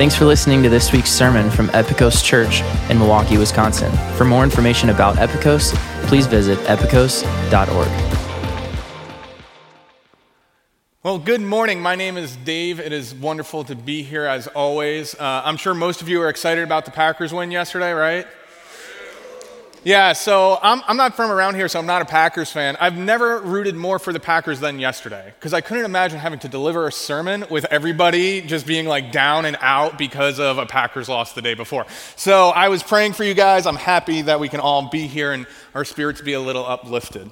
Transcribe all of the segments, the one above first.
Thanks for listening to this week's sermon from Epikos Church in Milwaukee, Wisconsin. For more information about Epikos, please visit epikos.org. Well, good morning. My name is Dave. It is wonderful to be here as always. Uh, I'm sure most of you are excited about the Packers win yesterday, right? Yeah, so I'm, I'm not from around here, so I'm not a Packers fan. I've never rooted more for the Packers than yesterday because I couldn't imagine having to deliver a sermon with everybody just being like down and out because of a Packers loss the day before. So I was praying for you guys. I'm happy that we can all be here and our spirits be a little uplifted.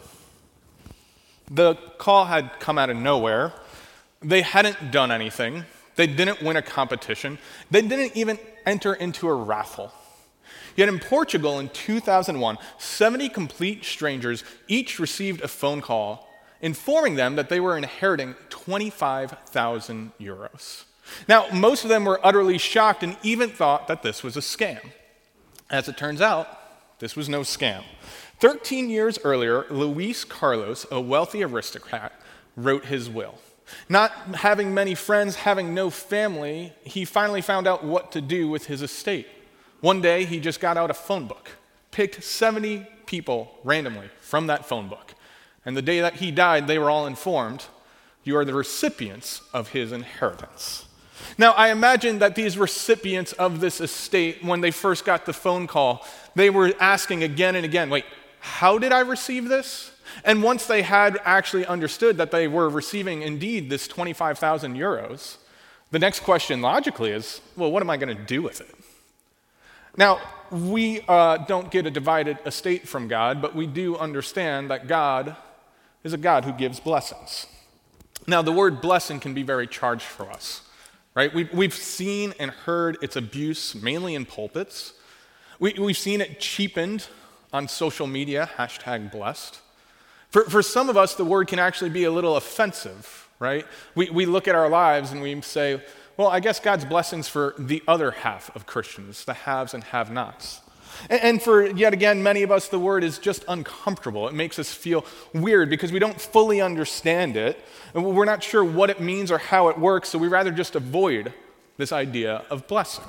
The call had come out of nowhere. They hadn't done anything, they didn't win a competition, they didn't even enter into a raffle. Yet in Portugal in 2001, 70 complete strangers each received a phone call informing them that they were inheriting 25,000 euros. Now, most of them were utterly shocked and even thought that this was a scam. As it turns out, this was no scam. 13 years earlier, Luis Carlos, a wealthy aristocrat, wrote his will. Not having many friends, having no family, he finally found out what to do with his estate. One day, he just got out a phone book, picked 70 people randomly from that phone book. And the day that he died, they were all informed you are the recipients of his inheritance. Now, I imagine that these recipients of this estate, when they first got the phone call, they were asking again and again, wait, how did I receive this? And once they had actually understood that they were receiving indeed this 25,000 euros, the next question logically is, well, what am I going to do with it? Now, we uh, don't get a divided estate from God, but we do understand that God is a God who gives blessings. Now, the word blessing can be very charged for us, right? We've, we've seen and heard its abuse mainly in pulpits. We, we've seen it cheapened on social media, hashtag blessed. For, for some of us, the word can actually be a little offensive, right? We, we look at our lives and we say, well, I guess God's blessings for the other half of Christians, the haves and have nots. And for yet again, many of us, the word is just uncomfortable. It makes us feel weird because we don't fully understand it. We're not sure what it means or how it works, so we rather just avoid this idea of blessing.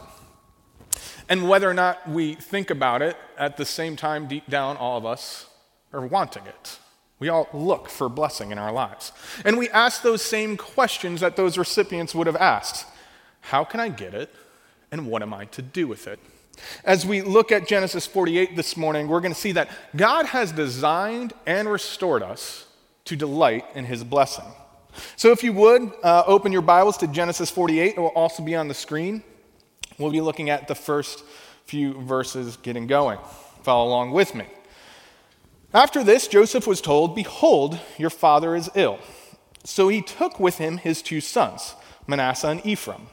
And whether or not we think about it, at the same time, deep down, all of us are wanting it. We all look for blessing in our lives. And we ask those same questions that those recipients would have asked how can I get it? And what am I to do with it? As we look at Genesis 48 this morning, we're going to see that God has designed and restored us to delight in his blessing. So, if you would, uh, open your Bibles to Genesis 48. It will also be on the screen. We'll be looking at the first few verses getting going. Follow along with me. After this, Joseph was told, Behold, your father is ill. So he took with him his two sons, Manasseh and Ephraim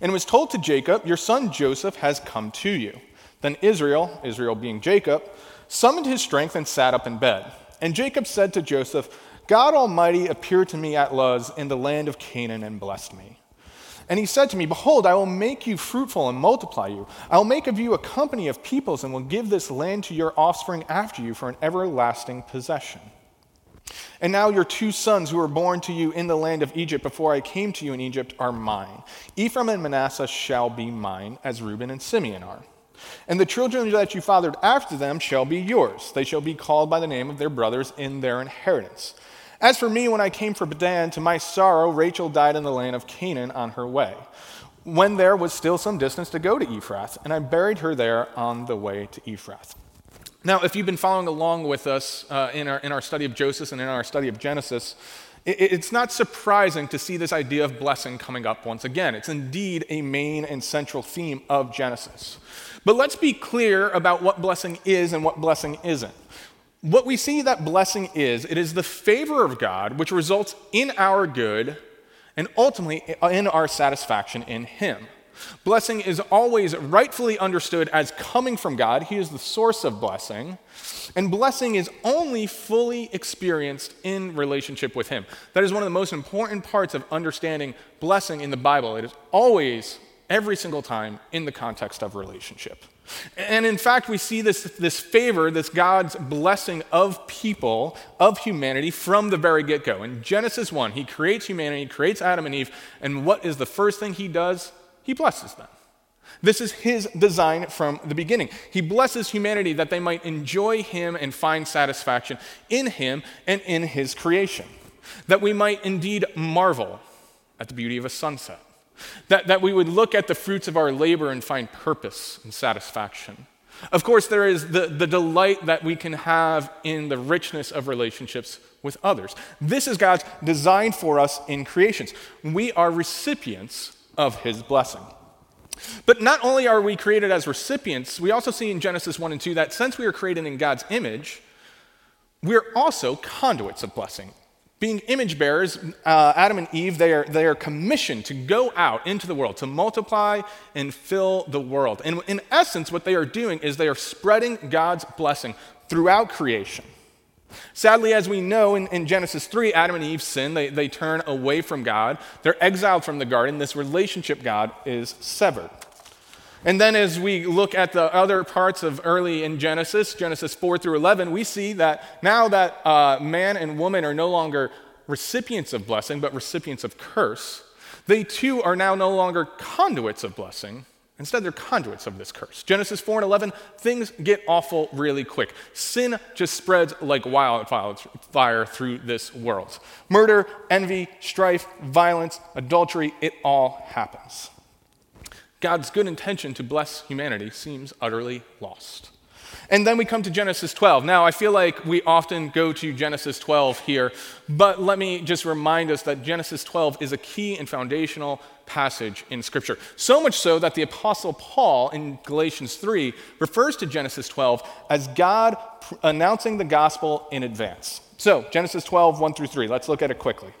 and was told to Jacob, Your son Joseph has come to you. Then Israel, Israel being Jacob, summoned his strength and sat up in bed. And Jacob said to Joseph, God Almighty appeared to me at Luz in the land of Canaan and blessed me. And he said to me, Behold, I will make you fruitful and multiply you. I will make of you a company of peoples and will give this land to your offspring after you for an everlasting possession. And now your two sons who were born to you in the land of Egypt before I came to you in Egypt are mine. Ephraim and Manasseh shall be mine, as Reuben and Simeon are. And the children that you fathered after them shall be yours. They shall be called by the name of their brothers in their inheritance. As for me, when I came from Padan, to my sorrow, Rachel died in the land of Canaan on her way, when there was still some distance to go to Ephrath, and I buried her there on the way to Ephrath. Now, if you've been following along with us uh, in, our, in our study of Joseph and in our study of Genesis, it, it's not surprising to see this idea of blessing coming up once again. It's indeed a main and central theme of Genesis. But let's be clear about what blessing is and what blessing isn't. What we see that blessing is, it is the favor of God which results in our good and ultimately in our satisfaction in Him. Blessing is always rightfully understood as coming from God. He is the source of blessing. And blessing is only fully experienced in relationship with Him. That is one of the most important parts of understanding blessing in the Bible. It is always, every single time, in the context of relationship. And in fact, we see this, this favor, this God's blessing of people, of humanity, from the very get go. In Genesis 1, He creates humanity, creates Adam and Eve, and what is the first thing He does? He blesses them. This is his design from the beginning. He blesses humanity that they might enjoy him and find satisfaction in him and in his creation. That we might indeed marvel at the beauty of a sunset. That, that we would look at the fruits of our labor and find purpose and satisfaction. Of course, there is the, the delight that we can have in the richness of relationships with others. This is God's design for us in creations. We are recipients of his blessing. But not only are we created as recipients, we also see in Genesis 1 and 2 that since we are created in God's image, we're also conduits of blessing. Being image bearers, uh, Adam and Eve, they are, they are commissioned to go out into the world, to multiply and fill the world. And in essence, what they are doing is they are spreading God's blessing throughout creation. Sadly, as we know in, in, Genesis 3, Adam and Eve sin. They, they turn away from God. They're exiled from the garden. This relationship, God, is severed. And then as we look at the other parts of early in Genesis, Genesis 4 through 11, we see that now that uh, man and woman are no longer recipients of blessing, but recipients of curse, they too are now no longer conduits of blessing, Instead, they're conduits of this curse. Genesis 4 and 11, things get awful really quick. Sin just spreads like wildfire through this world. Murder, envy, strife, violence, adultery, it all happens. God's good intention to bless humanity seems utterly lost. And then we come to Genesis 12. Now, I feel like we often go to Genesis 12 here, but let me just remind us that Genesis 12 is a key and foundational passage in Scripture. So much so that the Apostle Paul in Galatians 3 refers to Genesis 12 as God announcing the gospel in advance. So, Genesis 12, 1 through 3, let's look at it quickly.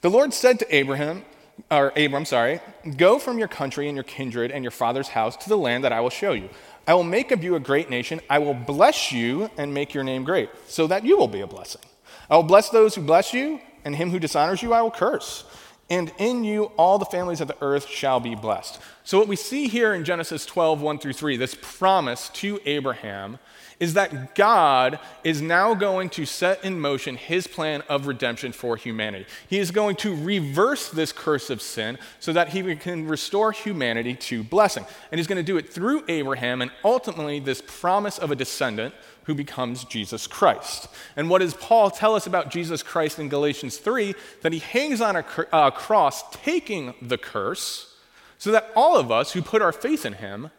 The Lord said to Abraham, or Abram, sorry, go from your country and your kindred and your father's house to the land that I will show you. I will make of you a great nation. I will bless you and make your name great, so that you will be a blessing. I will bless those who bless you, and him who dishonors you I will curse. And in you all the families of the earth shall be blessed. So, what we see here in Genesis 12, 1 through 3, this promise to Abraham is that God is now going to set in motion his plan of redemption for humanity. He is going to reverse this curse of sin so that he can restore humanity to blessing. And he's going to do it through Abraham and ultimately this promise of a descendant who becomes Jesus Christ. And what does Paul tell us about Jesus Christ in Galatians 3? That he hangs on a uh, cross taking the curse so that all of us who put our faith in him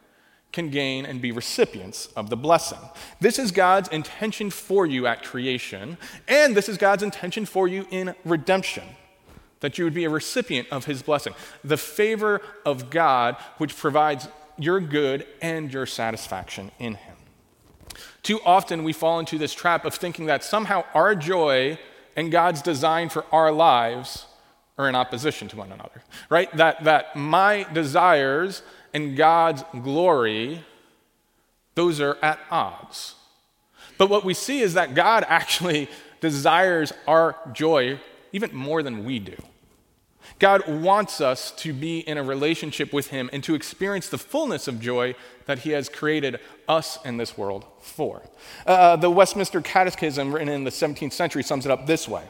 can gain and be recipients of the blessing. This is God's intention for you at creation, and this is God's intention for you in redemption. That you would be a recipient of his blessing, the favor of God, which provides your good and your satisfaction in him. Too often we fall into this trap of thinking that somehow our joy and God's design for our lives are in opposition to one another, right? That, that my desires and God's glory, those are at odds. But what we see is that God actually desires our joy even more than we do. God wants us to be in a relationship with Him and to experience the fullness of joy that He has created us in this world for. Uh, the Westminster Catechism, written in the 17th century, sums it up this way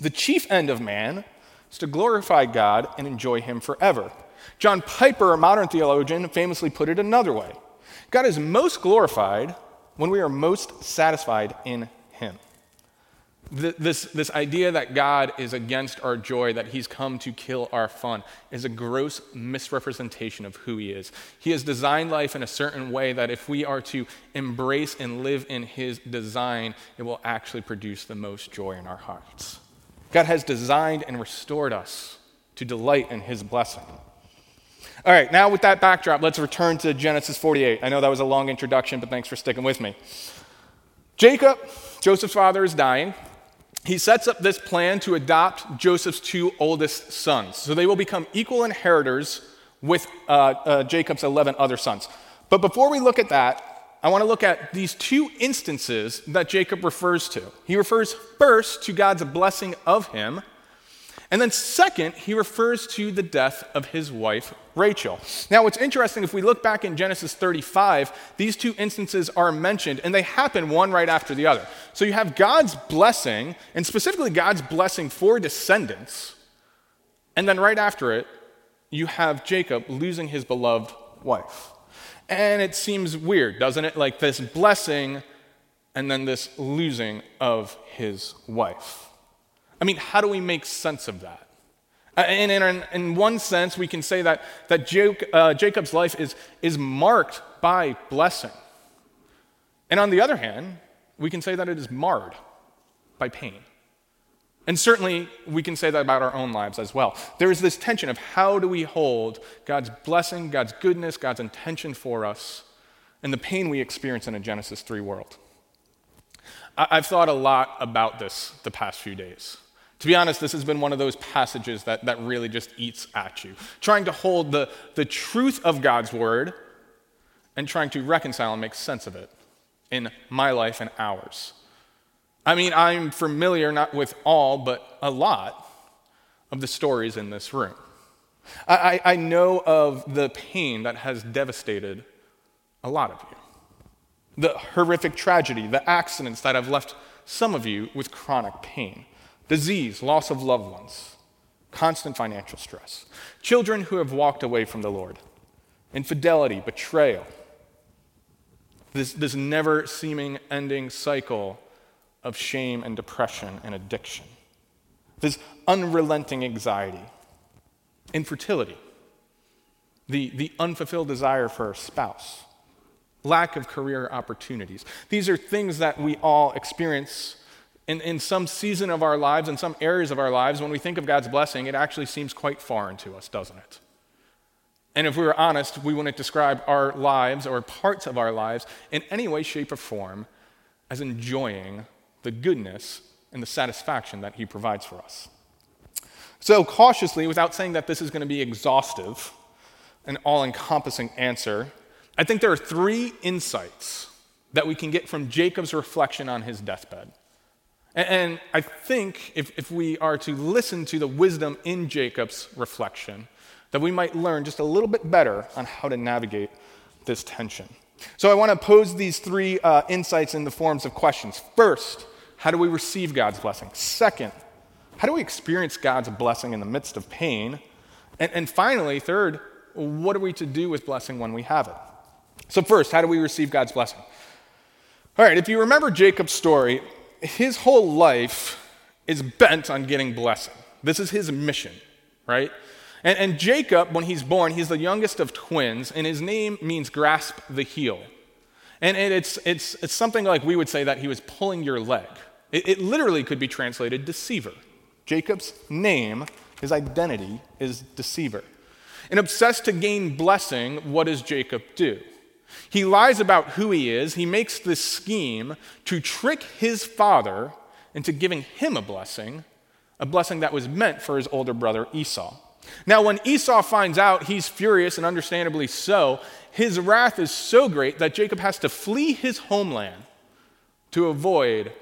The chief end of man is to glorify God and enjoy Him forever. John Piper, a modern theologian, famously put it another way God is most glorified when we are most satisfied in Him. This, this idea that God is against our joy, that He's come to kill our fun, is a gross misrepresentation of who He is. He has designed life in a certain way that if we are to embrace and live in His design, it will actually produce the most joy in our hearts. God has designed and restored us to delight in His blessing. All right, now with that backdrop, let's return to Genesis 48. I know that was a long introduction, but thanks for sticking with me. Jacob, Joseph's father, is dying. He sets up this plan to adopt Joseph's two oldest sons. So they will become equal inheritors with uh, uh, Jacob's 11 other sons. But before we look at that, I want to look at these two instances that Jacob refers to. He refers first to God's blessing of him and then, second, he refers to the death of his wife, Rachel. Now, what's interesting, if we look back in Genesis 35, these two instances are mentioned, and they happen one right after the other. So you have God's blessing, and specifically God's blessing for descendants, and then right after it, you have Jacob losing his beloved wife. And it seems weird, doesn't it? Like this blessing and then this losing of his wife. I mean, how do we make sense of that? Uh, and in, in one sense, we can say that, that uh, Jacob's life is, is marked by blessing. And on the other hand, we can say that it is marred by pain. And certainly, we can say that about our own lives as well. There is this tension of how do we hold God's blessing, God's goodness, God's intention for us, and the pain we experience in a Genesis 3 world. I've thought a lot about this the past few days. To be honest, this has been one of those passages that, that really just eats at you. Trying to hold the, the truth of God's word and trying to reconcile and make sense of it in my life and ours. I mean, I'm familiar not with all, but a lot of the stories in this room. I, I know of the pain that has devastated a lot of you, the horrific tragedy, the accidents that have left some of you with chronic pain, disease, loss of loved ones, constant financial stress, children who have walked away from the Lord, infidelity, betrayal, this, this never seeming ending cycle of shame and depression and addiction, this unrelenting anxiety, infertility, the, the unfulfilled desire for a spouse, lack of career opportunities. These are things that we all experience in, in some season of our lives, in some areas of our lives. When we think of God's blessing, it actually seems quite foreign to us, doesn't it? And if we were honest, we wouldn't describe our lives or parts of our lives in any way, shape, or form as enjoying the goodness and the satisfaction that He provides for us. So, cautiously, without saying that this is going to be exhaustive, an all encompassing answer, I think there are three insights that we can get from Jacob's reflection on his deathbed. And, I think if, if we are to listen to the wisdom in Jacob's reflection, that we might learn just a little bit better on how to navigate this tension. So I want to pose these three uh, insights in the forms of questions. First, how do we receive God's blessing? Second, how do we experience God's blessing in the midst of pain? And, and finally, third, what are we to do with blessing when we have it? So, first, how do we receive God's blessing? All right, if you remember Jacob's story, his whole life is bent on getting blessing. This is his mission, right? And, and, Jacob, when he's born, he's the youngest of twins, and his name means grasp the heel. And, it's, it's, it's something like we would say that he was pulling your leg. It, it literally could be translated deceiver. Jacob's name, his identity, is deceiver. And obsessed to gain blessing, what does Jacob do? He lies about who he is. He makes this scheme to trick his father into giving him a blessing, a blessing that was meant for his older brother Esau. Now, when Esau finds out, he's furious, and understandably so. His wrath is so great that Jacob has to flee his homeland to avoid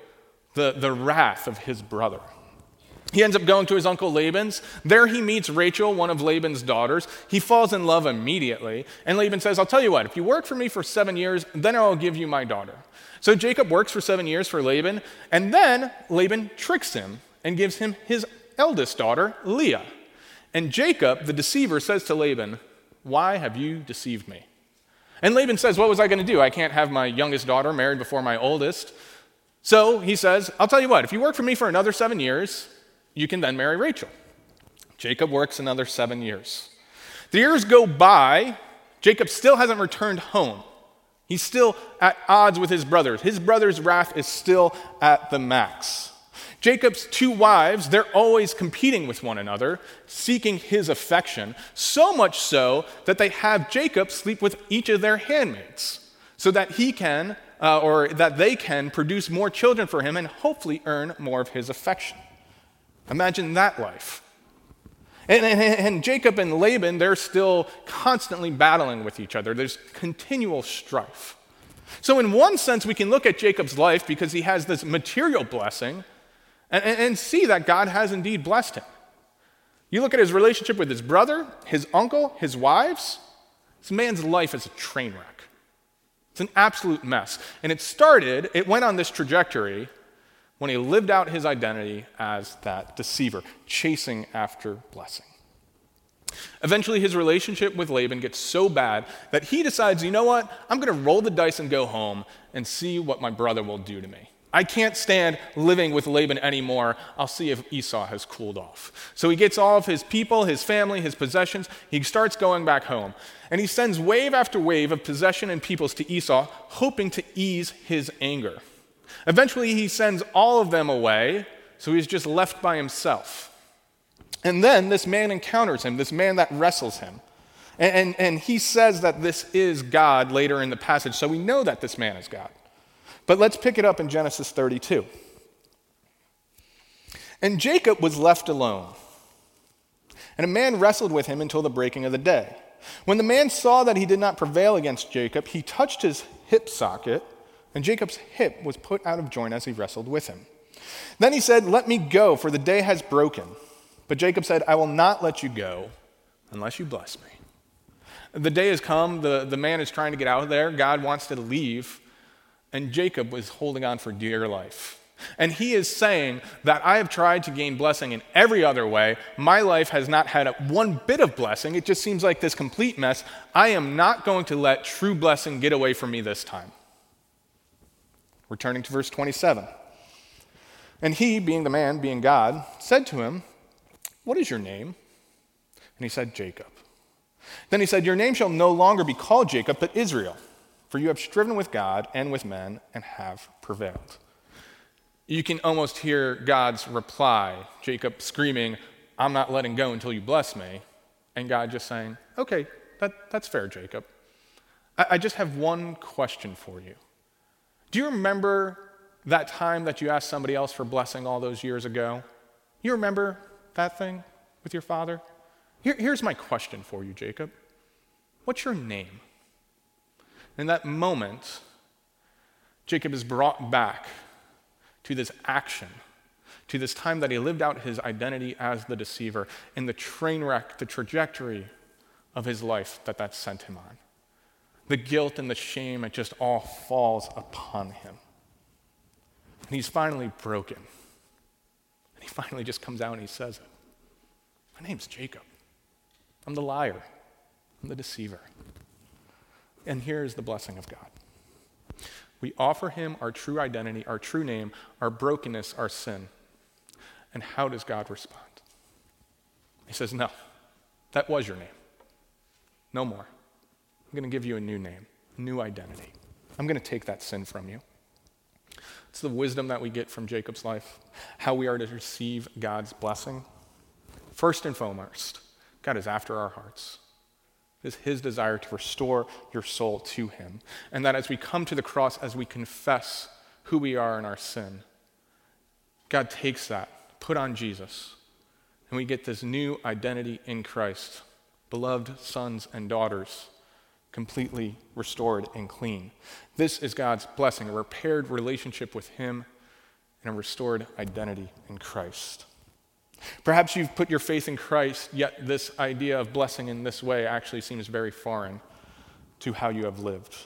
the, the wrath of his brother. He ends up going to his uncle Laban's. There he meets Rachel, one of Laban's daughters. He falls in love immediately. And Laban says, I'll tell you what, if you work for me for seven years, then I'll give you my daughter. So Jacob works for seven years for Laban. And then Laban tricks him and gives him his eldest daughter, Leah. And Jacob, the deceiver, says to Laban, Why have you deceived me? And Laban says, What was I going to do? I can't have my youngest daughter married before my oldest. So he says, I'll tell you what, if you work for me for another seven years, you can then marry Rachel. Jacob works another seven years. The years go by, Jacob still hasn't returned home. He's still at odds with his brothers. His brother's wrath is still at the max. Jacob's two wives, they're always competing with one another, seeking his affection, so much so that they have Jacob sleep with each of their handmaids so that he can uh, or that they can produce more children for him and hopefully earn more of his affection. Imagine that life. And, and, and, Jacob and Laban, they're still constantly battling with each other. There's continual strife. So, in one sense, we can look at Jacob's life because he has this material blessing and, and see that God has indeed blessed him. You look at his relationship with his brother, his uncle, his wives, this man's life is a train wreck. It's an absolute mess. And it started, it went on this trajectory when he lived out his identity as that deceiver, chasing after blessing. Eventually, his relationship with Laban gets so bad that he decides, you know what? I'm going to roll the dice and go home and see what my brother will do to me. I can't stand living with Laban anymore. I'll see if Esau has cooled off. So he gets all of his people, his family, his possessions. He starts going back home. And he sends wave after wave of possession and peoples to Esau, hoping to ease his anger. Eventually, he sends all of them away, so he's just left by himself. And then this man encounters him, this man that wrestles him. And, and, and, he says that this is God later in the passage, so we know that this man is God. But let's pick it up in Genesis 32. And Jacob was left alone, and a man wrestled with him until the breaking of the day. When the man saw that he did not prevail against Jacob, he touched his hip socket, and Jacob's hip was put out of joint as he wrestled with him. Then he said, Let me go, for the day has broken. But Jacob said, I will not let you go unless you bless me. The day has come. The, the man is trying to get out of there. God wants to leave. And Jacob was holding on for dear life. And he is saying that I have tried to gain blessing in every other way. My life has not had one bit of blessing. It just seems like this complete mess. I am not going to let true blessing get away from me this time. Returning to verse 27. And he, being the man, being God, said to him, What is your name? And he said, Jacob. Then he said, Your name shall no longer be called Jacob, but Israel, for you have striven with God and with men and have prevailed. You can almost hear God's reply, Jacob screaming, I'm not letting go until you bless me. And God just saying, Okay, that, that's fair, Jacob. I, I just have one question for you. Do you remember that time that you asked somebody else for blessing all those years ago? You remember that thing with your father? Here, here's my question for you, Jacob. What's your name? In that moment, Jacob is brought back to this action, to this time that he lived out his identity as the deceiver, and the train wreck, the trajectory of his life that that sent him on. The guilt and the shame, it just all falls upon him. And he's finally broken. And he finally just comes out and he says it. My name's Jacob. I'm the liar. I'm the deceiver. And here is the blessing of God. We offer him our true identity, our true name, our brokenness, our sin. And how does God respond? He says, No, that was your name. No more. I'm going to give you a new name, new identity. I'm going to take that sin from you. It's the wisdom that we get from Jacob's life, how we are to receive God's blessing. First and foremost, God is after our hearts. It is His desire to restore your soul to Him. And that as we come to the cross, as we confess who we are in our sin, God takes that, put on Jesus, and we get this new identity in Christ, beloved sons and daughters completely restored and clean. This is God's blessing, a repaired relationship with Him and a restored identity in Christ. Perhaps you've put your faith in Christ, yet this idea of blessing in this way actually seems very foreign to how you have lived,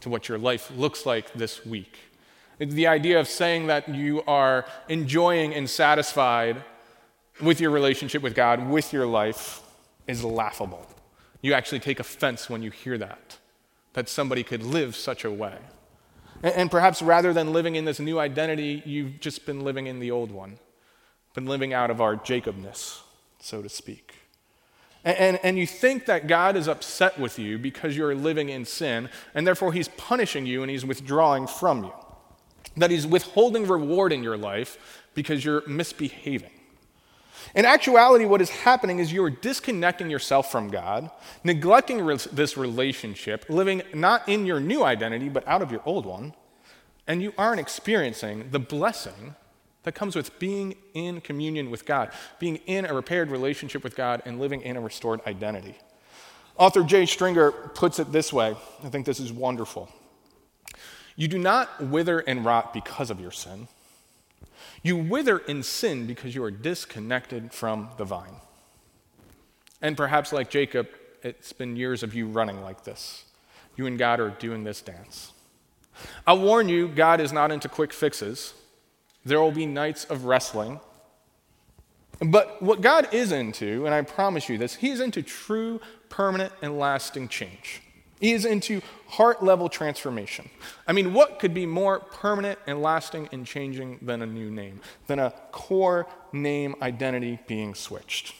to what your life looks like this week. The idea of saying that you are enjoying and satisfied with your relationship with God, with your life, is laughable. You actually take offense when you hear that, that somebody could live such a way. And, and perhaps rather than living in this new identity, you've just been living in the old one, been living out of our Jacobness, so to speak. And, and, and, you think that God is upset with you because you're living in sin, and therefore He's punishing you and He's withdrawing from you. That He's withholding reward in your life because you're misbehaving. In actuality, what is happening is you are disconnecting yourself from God, neglecting re- this relationship, living not in your new identity, but out of your old one, and you aren't experiencing the blessing that comes with being in communion with God, being in a repaired relationship with God, and living in a restored identity. Author Jay Stringer puts it this way I think this is wonderful. You do not wither and rot because of your sin. You wither in sin because you are disconnected from the vine. And perhaps, like Jacob, it's been years of you running like this. You and God are doing this dance. I'll warn you, God is not into quick fixes. There will be nights of wrestling. But what God is into, and I promise you this, He is into true, permanent, and lasting change. Is into heart level transformation. I mean, what could be more permanent and lasting and changing than a new name, than a core name identity being switched?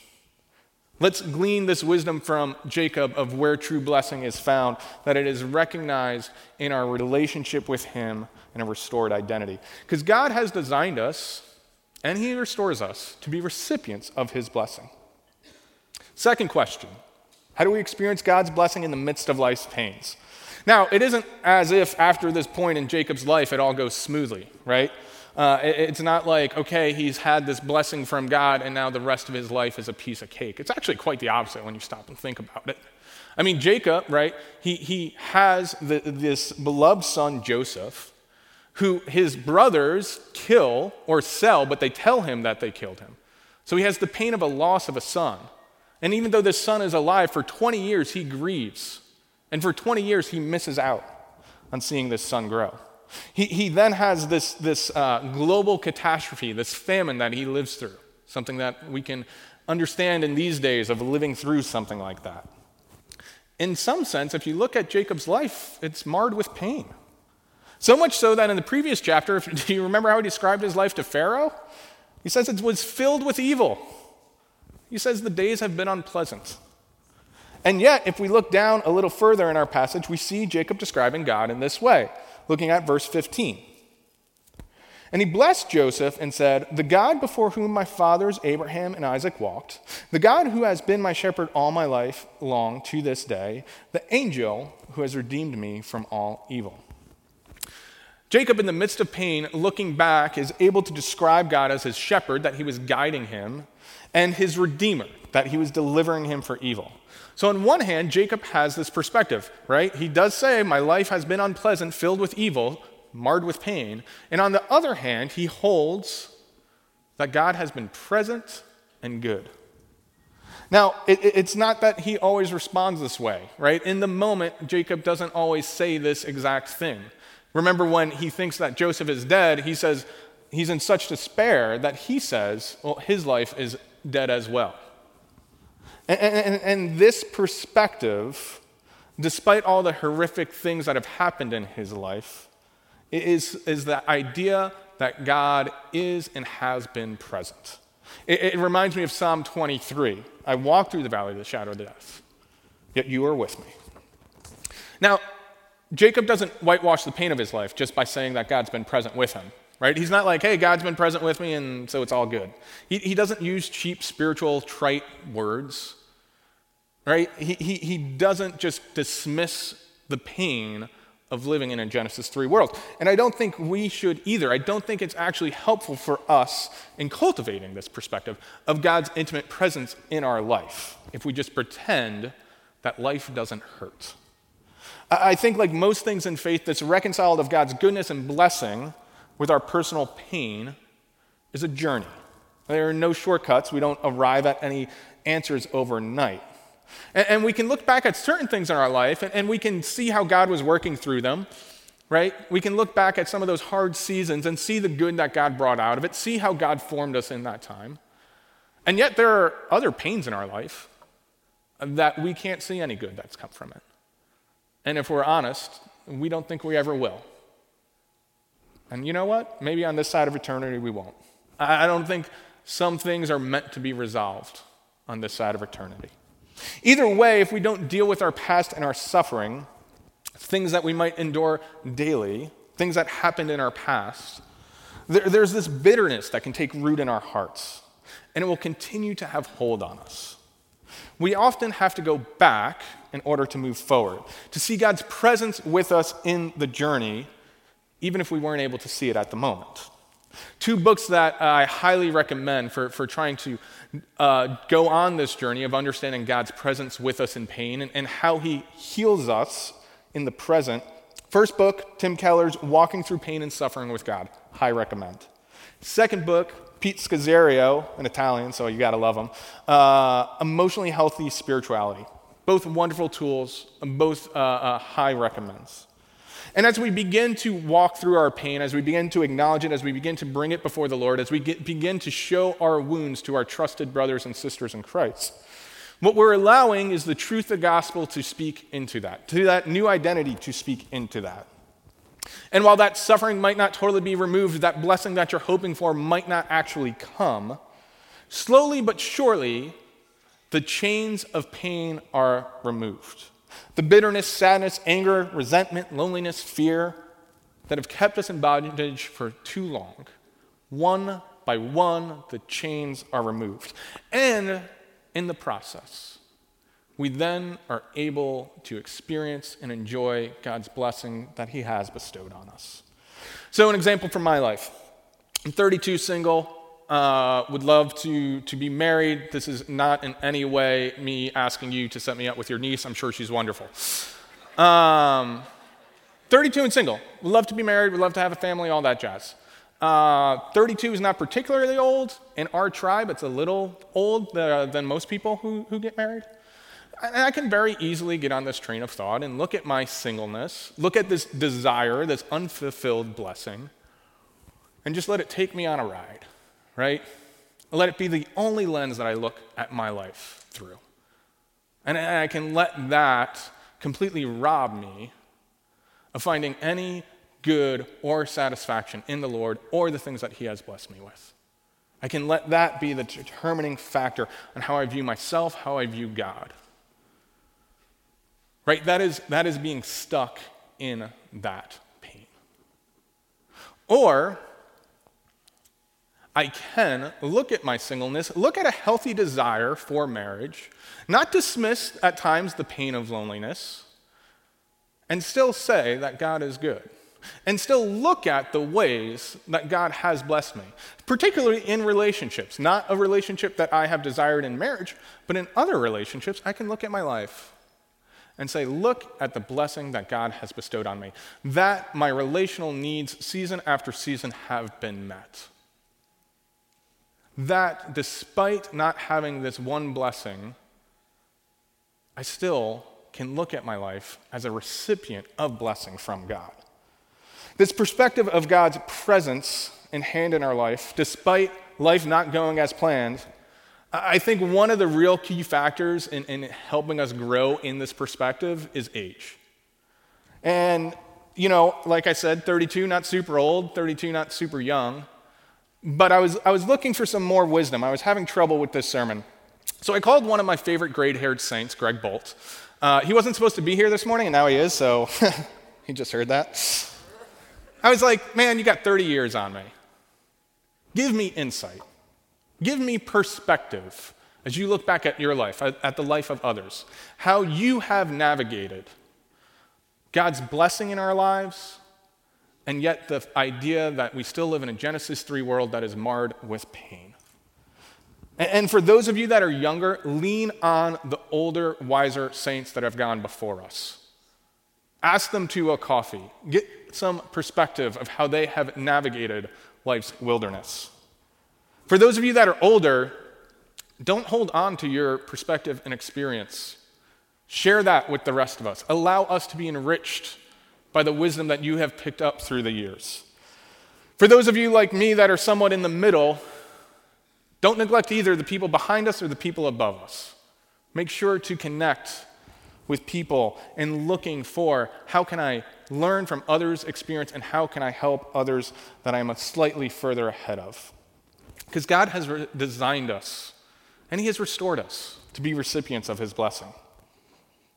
Let's glean this wisdom from Jacob of where true blessing is found, that it is recognized in our relationship with Him and a restored identity. Because God has designed us, and He restores us, to be recipients of His blessing. Second question How do we experience God's blessing in the midst of life's pains? Now, it isn't as if after this point in Jacob's life it all goes smoothly, right? Uh, it, it's not like, okay, he's had this blessing from God and now the rest of his life is a piece of cake. It's actually quite the opposite when you stop and think about it. I mean, Jacob, right, he, he has the, this beloved son, Joseph, who his brothers kill or sell, but they tell him that they killed him. So he has the pain of a loss of a son. And even though this son is alive, for 20 years he grieves. And for 20 years he misses out on seeing this son grow. He, he then has this, this uh, global catastrophe, this famine that he lives through, something that we can understand in these days of living through something like that. In some sense, if you look at Jacob's life, it's marred with pain. So much so that in the previous chapter, if, do you remember how he described his life to Pharaoh? He says it was filled with evil. He says the days have been unpleasant. And yet, if we look down a little further in our passage, we see Jacob describing God in this way looking at verse 15. And he blessed Joseph and said, The God before whom my fathers Abraham and Isaac walked, the God who has been my shepherd all my life long to this day, the angel who has redeemed me from all evil. Jacob, in the midst of pain, looking back, is able to describe God as his shepherd, that he was guiding him, and his redeemer, that he was delivering him for evil. So, on one hand, Jacob has this perspective, right? He does say, My life has been unpleasant, filled with evil, marred with pain. And on the other hand, he holds that God has been present and good. Now, it, it's not that he always responds this way, right? In the moment, Jacob doesn't always say this exact thing. Remember when he thinks that Joseph is dead, he says he's in such despair that he says, well, his life is dead as well. And, and, and, this perspective, despite all the horrific things that have happened in his life, is, is the idea that God is and has been present. It, it reminds me of Psalm 23 I walk through the valley of the shadow of death, yet you are with me. Now, Jacob doesn't whitewash the pain of his life just by saying that God's been present with him right? He's not like, hey, God's been present with me and so it's all good. He, he doesn't use cheap, spiritual, trite words right? He, he, he doesn't just dismiss the pain of living in a Genesis 3 world. And I don't think we should either. I don't think it's actually helpful for us in cultivating this perspective of God's intimate presence in our life if we just pretend that life doesn't hurt. I think, like most things in faith that's reconciled of God's goodness and blessing with our personal pain is a journey. There are no shortcuts. We don't arrive at any answers overnight. And, and we can look back at certain things in our life and, and we can see how God was working through them, right? We can look back at some of those hard seasons and see the good that God brought out of it, see how God formed us in that time. And yet there are other pains in our life that we can't see any good that's come from it. And if we're honest, we don't think we ever will. And you know what? Maybe on this side of eternity we won't. I don't think some things are meant to be resolved on this side of eternity. Either way, if we don't deal with our past and our suffering, things that we might endure daily, things that happened in our past, there, there's this bitterness that can take root in our hearts, and it will continue to have hold on us. We often have to go back in order to move forward, to see God's presence with us in the journey, even if we weren't able to see it at the moment. Two books that I highly recommend for, for trying to uh, go on this journey of understanding God's presence with us in pain and, and how He heals us in the present. First book, Tim Keller's Walking Through Pain and Suffering with God. High recommend. Second book, Pete Scazzero, an Italian, so you gotta love him. Uh, Emotionally Healthy Spirituality. Both wonderful tools, both uh, uh, high recommends. And as we begin to walk through our pain, as we begin to acknowledge it, as we begin to bring it before the Lord, as we get, begin to show our wounds to our trusted brothers and sisters in Christ, what we're allowing is the truth of the gospel to speak into that, to that new identity to speak into that. And while that suffering might not totally be removed, that blessing that you're hoping for might not actually come, slowly but surely, the chains of pain are removed. The bitterness, sadness, anger, resentment, loneliness, fear that have kept us in bondage for too long, one by one, the chains are removed. And in the process, we then are able to experience and enjoy God's blessing that He has bestowed on us. So, an example from my life I'm 32, single, uh, would love to, to be married. This is not in any way me asking you to set me up with your niece. I'm sure she's wonderful. Um, 32 and single. Would love to be married. Would love to have a family, all that jazz. Uh, 32 is not particularly old. In our tribe, it's a little old uh, than most people who, who get married. And I can very easily get on this train of thought and look at my singleness, look at this desire, this unfulfilled blessing, and just let it take me on a ride right? Let it be the only lens that I look at my life through. And I can let that completely rob me of finding any good or satisfaction in the Lord or the things that He has blessed me with. I can let that be the determining factor on how I view myself, how I view God. Right? That is, that is being stuck in that pain. Or I can look at my singleness, look at a healthy desire for marriage, not dismiss at times the pain of loneliness, and still say that God is good. And still look at the ways that God has blessed me, particularly in relationships. Not a relationship that I have desired in marriage, but in other relationships, I can look at my life and say, Look at the blessing that God has bestowed on me. That my relational needs, season after season, have been met that despite not having this one blessing, I still can look at my life as a recipient of blessing from God. This perspective of God's presence and hand in our life, despite life not going as planned, I think one of the real key factors in, in helping us grow in this perspective is age. And, you know, like I said, 32, not super old, 32, not super young. But I was, I was looking for some more wisdom. I was having trouble with this sermon. So I called one of my favorite gray haired saints, Greg Bolt. Uh, he wasn't supposed to be here this morning, and now he is, so he just heard that. I was like, man, you got 30 years on me. Give me insight. Give me perspective as you look back at your life, at the life of others, how you have navigated God's blessing in our lives and yet the idea that we still live in a Genesis 3 world that is marred with pain. And for those of you that are younger, lean on the older, wiser saints that have gone before us. Ask them to a coffee. Get some perspective of how they have navigated life's wilderness. For those of you that are older, don't hold on to your perspective and experience. Share that with the rest of us. Allow us to be enriched by the wisdom that you have picked up through the years. For those of you like me that are somewhat in the middle, don't neglect either the people behind us or the people above us. Make sure to connect with people and looking for how can I learn from others' experience and how can I help others that I'm slightly further ahead of. Because God has re- designed us and He has restored us to be recipients of His blessing.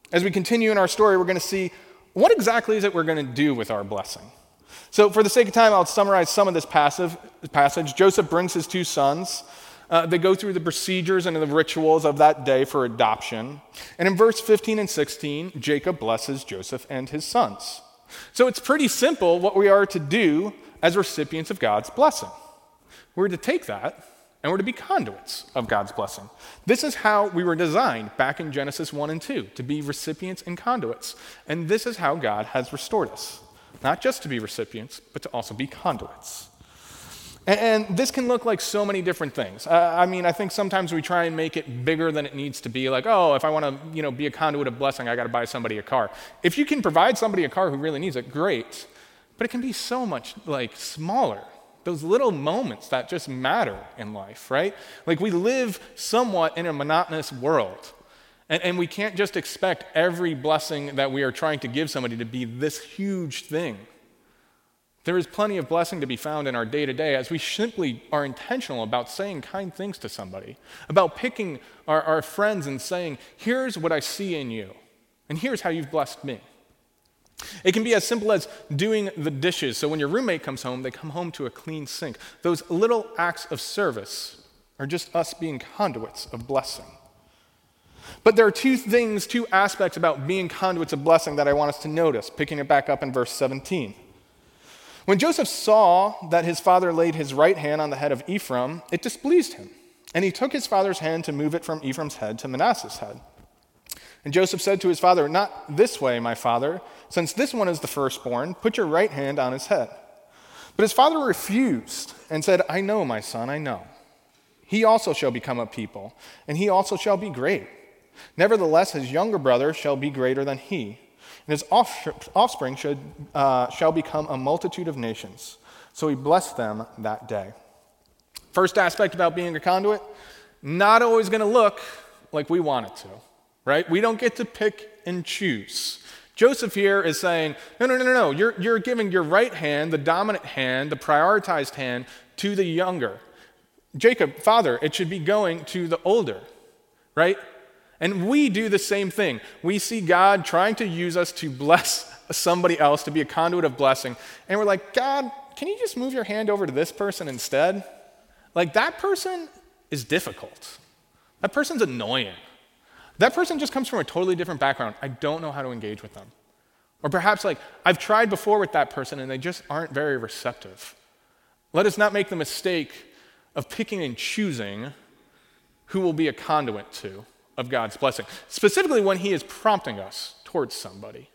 As we continue in our story, we're going to see what exactly is it we're going to do with our blessing? So, for the sake of time, I'll summarize some of this passive, passage. Joseph brings his two sons. Uh, they go through the procedures and the rituals of that day for adoption. And in verse 15 and 16, Jacob blesses Joseph and his sons. So it's pretty simple what we are to do as recipients of God's blessing. We're to take that and we're to be conduits of God's blessing. This is how we were designed back in Genesis 1 and 2 to be recipients and conduits. And this is how God has restored us not just to be recipients, but to also be conduits. And, this can look like so many different things. I mean, I think sometimes we try and make it bigger than it needs to be. Like, oh, if I want to, you know, be a conduit of blessing, I got to buy somebody a car. If you can provide somebody a car who really needs it, great. But it can be so much like smaller. Those little moments that just matter in life, right? Like we live somewhat in a monotonous world. And, and we can't just expect every blessing that we are trying to give somebody to be this huge thing. There is plenty of blessing to be found in our day to day as we simply are intentional about saying kind things to somebody, about picking our, our friends and saying, Here's what I see in you, and here's how you've blessed me. It can be as simple as doing the dishes. So when your roommate comes home, they come home to a clean sink. Those little acts of service are just us being conduits of blessing. But there are two things, two aspects about being conduits of blessing that I want us to notice, picking it back up in verse 17. When Joseph saw that his father laid his right hand on the head of Ephraim, it displeased him. And he took his father's hand to move it from Ephraim's head to Manasseh's head. And Joseph said to his father, Not this way, my father. Since this one is the firstborn, put your right hand on his head. But his father refused and said, I know, my son, I know. He also shall become a people, and he also shall be great. Nevertheless, his younger brother shall be greater than he, and his offspring should, uh, shall become a multitude of nations. So he blessed them that day. First aspect about being a conduit not always going to look like we want it to, right? We don't get to pick and choose. Joseph here is saying, no, no, no, no, no. You're, you're giving your right hand, the dominant hand, the prioritized hand, to the younger. Jacob, father, it should be going to the older, right? And we do the same thing. We see God trying to use us to bless somebody else, to be a conduit of blessing. And we're like, God, can you just move your hand over to this person instead? Like, that person is difficult. That person's annoying. That person just comes from a totally different background. I don't know how to engage with them. Or perhaps, like, I've tried before with that person and they just aren't very receptive. Let us not make the mistake of picking and choosing who will be a conduit to of God's blessing, specifically when He is prompting us towards somebody.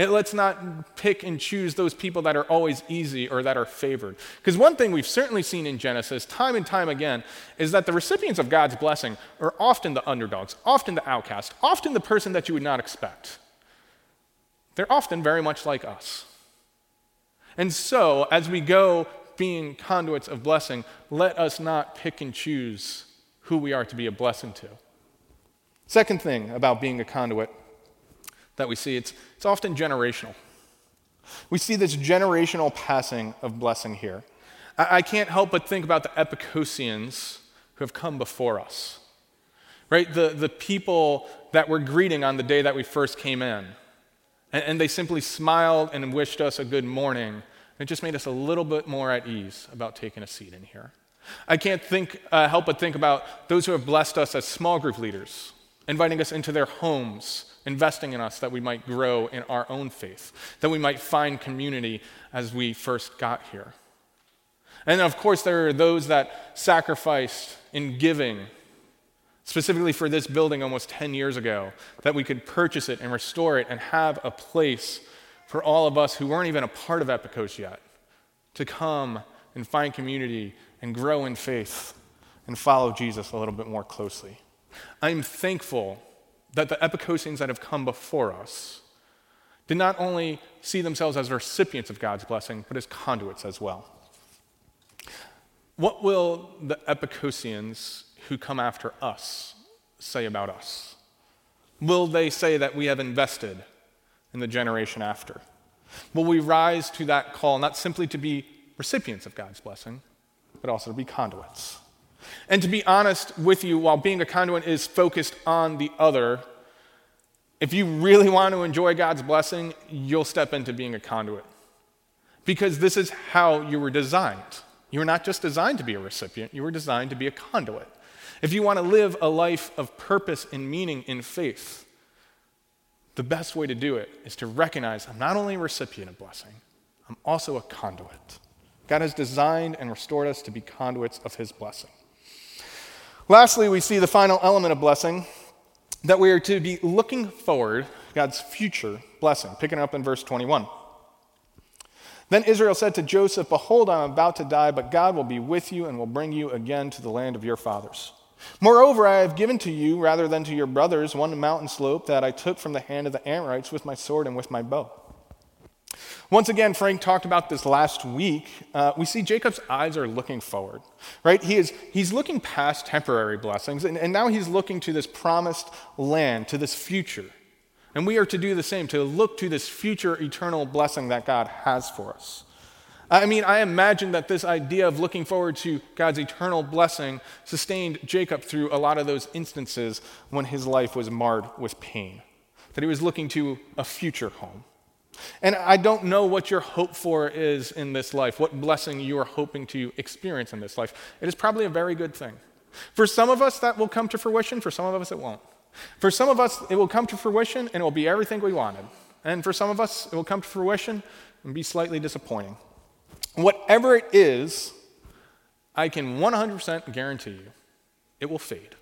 And let's not pick and choose those people that are always easy or that are favored. Because one thing we've certainly seen in Genesis, time and time again, is that the recipients of God's blessing are often the underdogs, often the outcast, often the person that you would not expect. They're often very much like us. And so, as we go being conduits of blessing, let us not pick and choose who we are to be a blessing to. Second thing about being a conduit that we see, it's, it's often generational. We see this generational passing of blessing here. I, I can't help but think about the Epikosians who have come before us, right? The, the people that we're greeting on the day that we first came in. And, and they simply smiled and wished us a good morning. It just made us a little bit more at ease about taking a seat in here. I can't think, uh, help but think about those who have blessed us as small group leaders inviting us into their homes, investing in us that we might grow in our own faith, that we might find community as we first got here. And of course, there are those that sacrificed in giving, specifically for this building almost 10 years ago, that we could purchase it and restore it and have a place for all of us who weren't even a part of Epikos yet to come and find community and grow in faith and follow Jesus a little bit more closely. I'm thankful that the Epikosians that have come before us did not only see themselves as recipients of God's blessing, but as conduits as well. What will the Epikosians who come after us say about us? Will they say that we have invested in the generation after? Will we rise to that call, not simply to be recipients of God's blessing, but also to be conduits? And to be honest with you, while being a conduit is focused on the other, if you really want to enjoy God's blessing, you'll step into being a conduit. Because this is how you were designed. You were not just designed to be a recipient, you were designed to be a conduit. If you want to live a life of purpose and meaning in faith, the best way to do it is to recognize I'm not only a recipient of blessing, I'm also a conduit. God has designed and restored us to be conduits of His blessing. Lastly, we see the final element of blessing that we are to be looking forward God's future blessing, picking up in verse 21. Then Israel said to Joseph, Behold, I am about to die, but God will be with you and will bring you again to the land of your fathers. Moreover, I have given to you, rather than to your brothers, one mountain slope that I took from the hand of the Amorites with my sword and with my bow. Once again, Frank talked about this last week. Uh, we see Jacob's eyes are looking forward, right? He is, he's looking past temporary blessings, and, and now he's looking to this promised land, to this future. And we are to do the same, to look to this future eternal blessing that God has for us. I mean, I imagine that this idea of looking forward to God's eternal blessing sustained Jacob through a lot of those instances when his life was marred with pain, that he was looking to a future home. And I don't know what your hope for is in this life, what blessing you are hoping to experience in this life. It is probably a very good thing. For some of us, that will come to fruition, for some of us, it won't. For some of us, it will come to fruition and it will be everything we wanted. And for some of us, it will come to fruition and be slightly disappointing. Whatever it is, I can 100% guarantee you it will fade.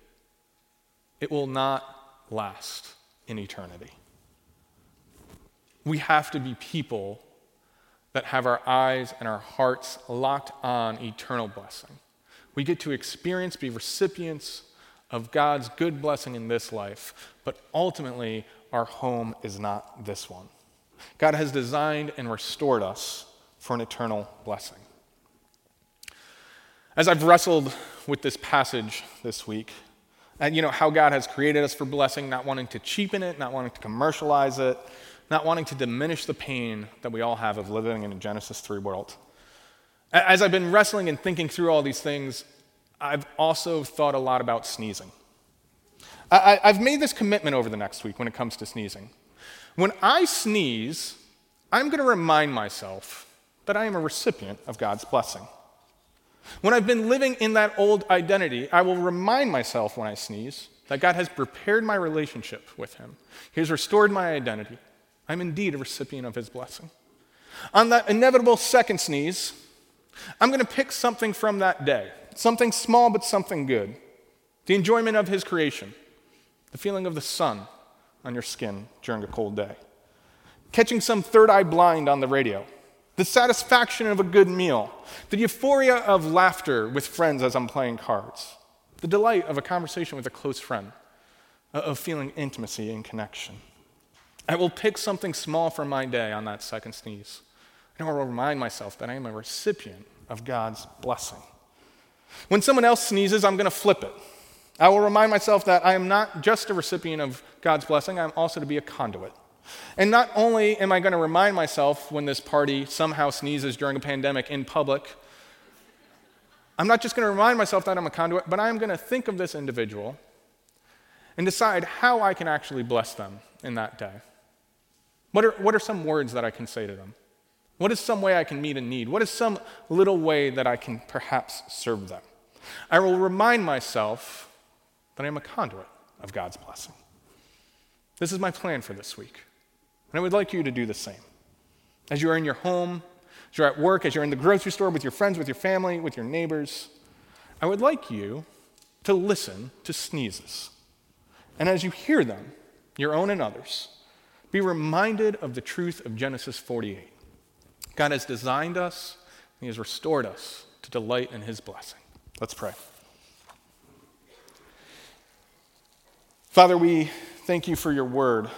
It will not last in eternity. We have to be people that have our eyes and our hearts locked on eternal blessing. We get to experience, be recipients of God's good blessing in this life, but ultimately, our home is not this one. God has designed and restored us for an eternal blessing. As I've wrestled with this passage this week, and you know how God has created us for blessing, not wanting to cheapen it, not wanting to commercialize it, not wanting to diminish the pain that we all have of living in a Genesis 3 world. As I've been wrestling and thinking through all these things, I've also thought a lot about sneezing. I, have made this commitment over the next week when it comes to sneezing. When I sneeze, I'm going to remind myself that I am a recipient of God's blessing. When I've been living in that old identity, I will remind myself when I sneeze that God has prepared my relationship with Him. He has restored my identity. I'm indeed a recipient of His blessing. On that inevitable second sneeze, I'm going to pick something from that day. Something small but something good. The enjoyment of His creation, the feeling of the sun on your skin during a cold day, catching some third eye blind on the radio, the satisfaction of a good meal, the euphoria of laughter with friends as I'm playing cards, the delight of a conversation with a close friend, uh, of feeling intimacy and connection. I will pick something small from my day on that second sneeze, and I will remind myself that I am a recipient of God's blessing. When someone else sneezes, I'm going to flip it. I will remind myself that I am not just a recipient of God's blessing, I'm also to be a conduit. And not only am I going to remind myself when this party somehow sneezes during a pandemic in public, I'm not just going to remind myself that I'm a conduit, but I'm going to think of this individual and decide how I can actually bless them in that day. What are, what are some words that I can say to them? What is some way I can meet a need? What is some little way that I can perhaps serve them? I will remind myself that I am a conduit of God's blessing. This is my plan for this week. And I would like you to do the same. As you are in your home, as you're at work, as you're in the grocery store with your friends, with your family, with your neighbors, I would like you to listen to sneezes. And as you hear them, your own and others, be reminded of the truth of Genesis 48. God has designed us, He has restored us to delight in His blessing. Let's pray. Father, we thank you for your word.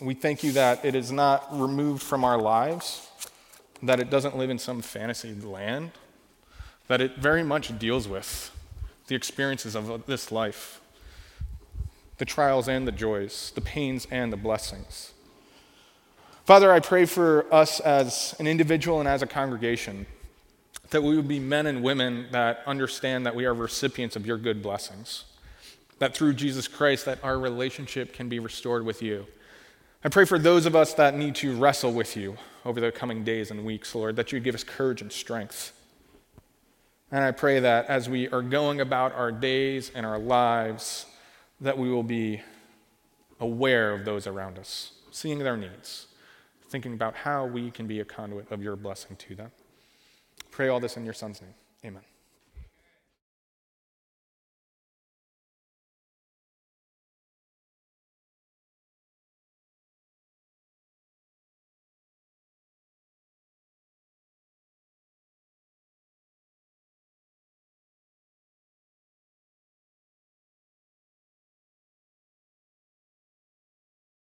We thank you that it is not removed from our lives, that it doesn't live in some fantasy land, that it very much deals with the experiences of this life, the trials and the joys, the pains and the blessings. Father, I pray for us as an individual and as a congregation that we would be men and women that understand that we are recipients of your good blessings that through Jesus Christ that our relationship can be restored with you. I pray for those of us that need to wrestle with you over the coming days and weeks, Lord, that you would give us courage and strength. And I pray that as we are going about our days and our lives, that we will be aware of those around us, seeing their needs, thinking about how we can be a conduit of your blessing to them. Pray all this in your Son's name. Amen.